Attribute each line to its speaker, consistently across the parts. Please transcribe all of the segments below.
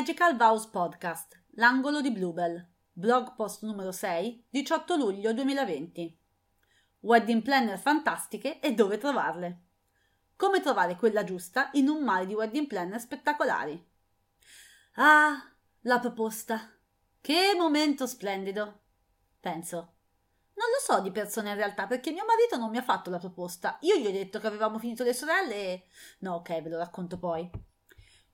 Speaker 1: Magical Vows Podcast, l'angolo di Bluebell, blog post numero 6, 18 luglio 2020. Wedding planner fantastiche e dove trovarle. Come trovare quella giusta in un mare di wedding planner spettacolari. Ah, la proposta. Che momento splendido. Penso. Non lo so di persona in realtà perché mio marito non mi ha fatto la proposta. Io gli ho detto che avevamo finito le sorelle e... No, ok, ve lo racconto poi.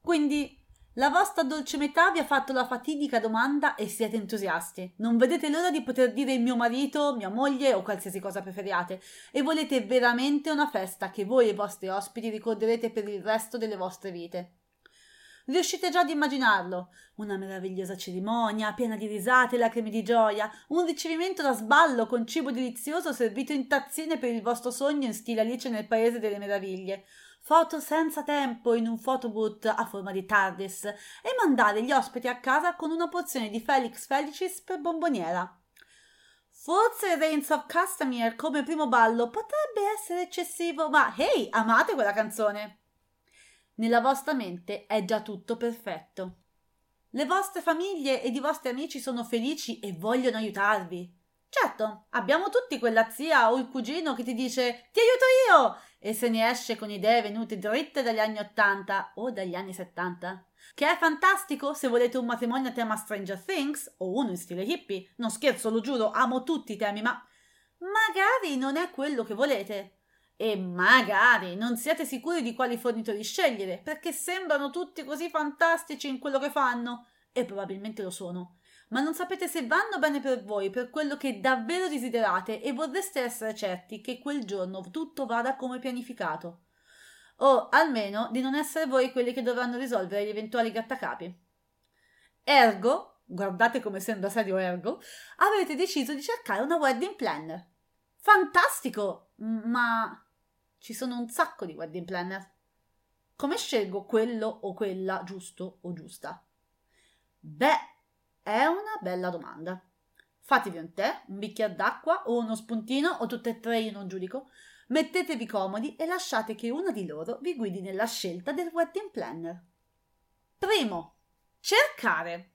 Speaker 1: Quindi la vostra dolce metà vi ha fatto la fatidica domanda e siete entusiasti. Non vedete l'ora di poter dire mio marito, mia moglie o qualsiasi cosa preferiate e volete veramente una festa che voi e i vostri ospiti ricorderete per il resto delle vostre vite. Riuscite già ad immaginarlo? Una meravigliosa cerimonia, piena di risate e lacrime di gioia, un ricevimento da sballo con cibo delizioso servito in tazzine per il vostro sogno in stile Alice nel Paese delle Meraviglie, foto senza tempo in un photobooth a forma di TARDIS e mandare gli ospiti a casa con una porzione di Felix Felicis per bomboniera. Forse Reigns of Castamere come primo ballo potrebbe essere eccessivo, ma hey, amate quella canzone! Nella vostra mente è già tutto perfetto. Le vostre famiglie ed i vostri amici sono felici e vogliono aiutarvi. Certo, abbiamo tutti quella zia o il cugino che ti dice ti aiuto io e se ne esce con idee venute dritte dagli anni Ottanta o dagli anni Settanta. Che è fantastico se volete un matrimonio a tema Stranger Things o uno in stile hippie. Non scherzo, lo giuro, amo tutti i temi, ma magari non è quello che volete. E magari non siete sicuri di quali fornitori scegliere, perché sembrano tutti così fantastici in quello che fanno, e probabilmente lo sono ma non sapete se vanno bene per voi, per quello che davvero desiderate e vorreste essere certi che quel giorno tutto vada come pianificato. O almeno di non essere voi quelli che dovranno risolvere gli eventuali grattacapi. Ergo, guardate come sembra serio ergo, avete deciso di cercare una wedding planner. Fantastico! Ma ci sono un sacco di wedding planner. Come scelgo quello o quella giusto o giusta? Beh, è una bella domanda. Fatevi un tè, un bicchiere d'acqua o uno spuntino o tutte e tre io non giudico. Mettetevi comodi e lasciate che una di loro vi guidi nella scelta del wedding planner. Primo, cercare.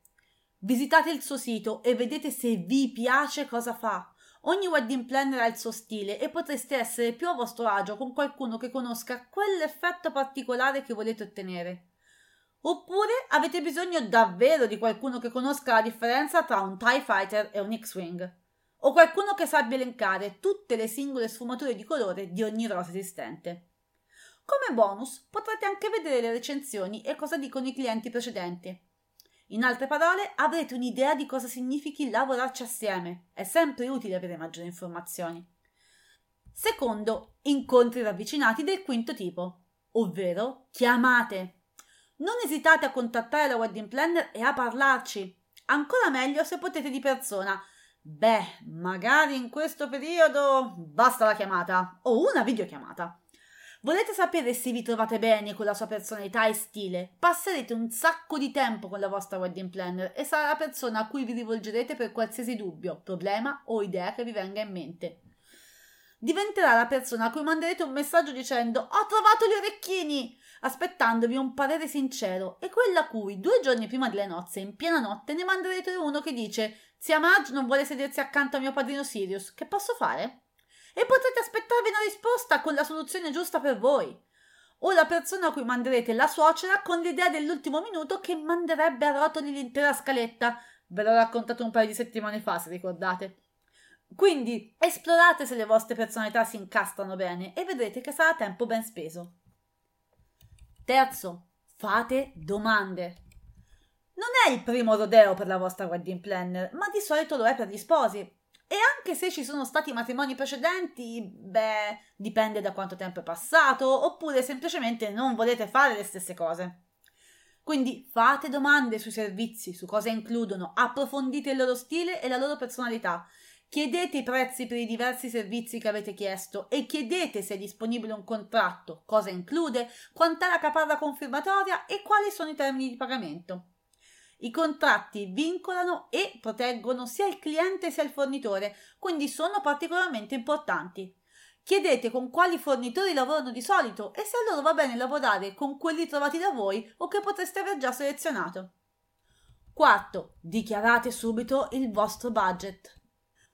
Speaker 1: Visitate il suo sito e vedete se vi piace cosa fa. Ogni wedding planner ha il suo stile e potreste essere più a vostro agio con qualcuno che conosca quell'effetto particolare che volete ottenere. Oppure avete bisogno davvero di qualcuno che conosca la differenza tra un TIE Fighter e un X-Wing, o qualcuno che sappia elencare tutte le singole sfumature di colore di ogni rosa esistente. Come bonus potrete anche vedere le recensioni e cosa dicono i clienti precedenti. In altre parole, avrete un'idea di cosa significhi lavorarci assieme. È sempre utile avere maggiori informazioni. Secondo, incontri ravvicinati del quinto tipo, ovvero chiamate. Non esitate a contattare la wedding planner e a parlarci. Ancora meglio se potete di persona. Beh, magari in questo periodo basta la chiamata o una videochiamata. Volete sapere se vi trovate bene con la sua personalità e stile? Passerete un sacco di tempo con la vostra wedding planner e sarà la persona a cui vi rivolgerete per qualsiasi dubbio, problema o idea che vi venga in mente. Diventerà la persona a cui manderete un messaggio dicendo Ho trovato gli orecchini! aspettandovi un parere sincero e quella a cui due giorni prima delle nozze, in piena notte, ne manderete uno che dice Zia Madge non vuole sedersi accanto a mio padrino Sirius, che posso fare? E potrete aspettarvi una risposta con la soluzione giusta per voi. O la persona a cui manderete la suocera con l'idea dell'ultimo minuto che manderebbe a rotoli l'intera scaletta. Ve l'ho raccontato un paio di settimane fa, se ricordate. Quindi esplorate se le vostre personalità si incastrano bene e vedrete che sarà tempo ben speso. Terzo, fate domande. Non è il primo rodeo per la vostra wedding planner, ma di solito lo è per gli sposi. E anche se ci sono stati matrimoni precedenti, beh, dipende da quanto tempo è passato, oppure semplicemente non volete fare le stesse cose. Quindi fate domande sui servizi, su cosa includono, approfondite il loro stile e la loro personalità Chiedete i prezzi per i diversi servizi che avete chiesto e chiedete se è disponibile un contratto, cosa include, quant'è la caparra confermatoria e quali sono i termini di pagamento. I contratti vincolano e proteggono sia il cliente sia il fornitore, quindi sono particolarmente importanti. Chiedete con quali fornitori lavorano di solito e se a loro va bene lavorare con quelli trovati da voi o che potreste aver già selezionato. Quarto, dichiarate subito il vostro budget.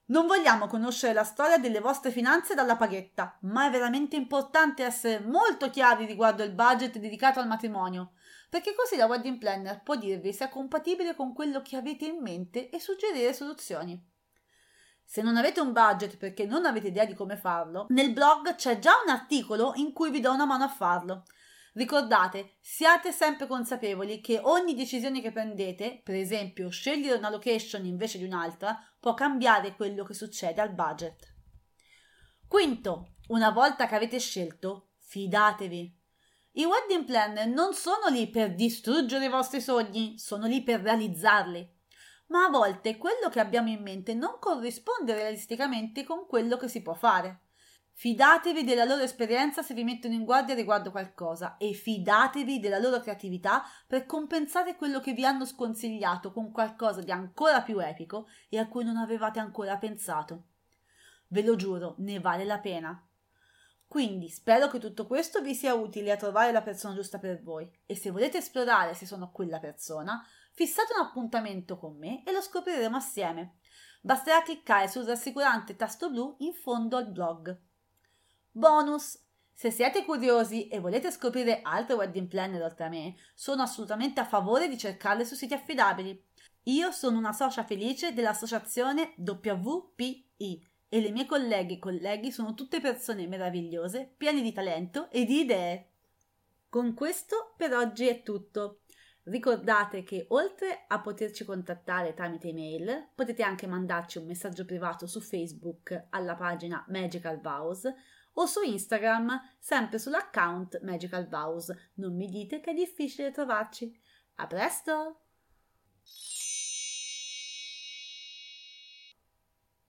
Speaker 1: Non vogliamo conoscere la storia delle vostre finanze dalla paghetta, ma è veramente importante essere molto chiari riguardo il budget dedicato al matrimonio, perché così la wedding planner può dirvi se è compatibile con quello che avete in mente e suggerire soluzioni. Se non avete un budget perché non avete idea di come farlo, nel blog c'è già un articolo in cui vi do una mano a farlo. Ricordate, siate sempre consapevoli che ogni decisione che prendete, per esempio scegliere una location invece di un'altra, può cambiare quello che succede al budget. Quinto, una volta che avete scelto, fidatevi. I wedding planner non sono lì per distruggere i vostri sogni, sono lì per realizzarli ma a volte quello che abbiamo in mente non corrisponde realisticamente con quello che si può fare. Fidatevi della loro esperienza se vi mettono in guardia riguardo qualcosa e fidatevi della loro creatività per compensare quello che vi hanno sconsigliato con qualcosa di ancora più epico e a cui non avevate ancora pensato. Ve lo giuro, ne vale la pena. Quindi spero che tutto questo vi sia utile a trovare la persona giusta per voi e se volete esplorare se sono quella persona, Fissate un appuntamento con me e lo scopriremo assieme. Basterà cliccare sul rassicurante tasto blu in fondo al blog. Bonus! Se siete curiosi e volete scoprire altre wedding planner oltre a me, sono assolutamente a favore di cercarle su siti affidabili. Io sono una socia felice dell'associazione WPI e le mie colleghe e colleghi sono tutte persone meravigliose, piene di talento e di idee. Con questo per oggi è tutto. Ricordate che oltre a poterci contattare tramite email, potete anche mandarci un messaggio privato su Facebook alla pagina Magical Vows o su Instagram sempre sull'account Magical Vows. Non mi dite che è difficile trovarci. A presto!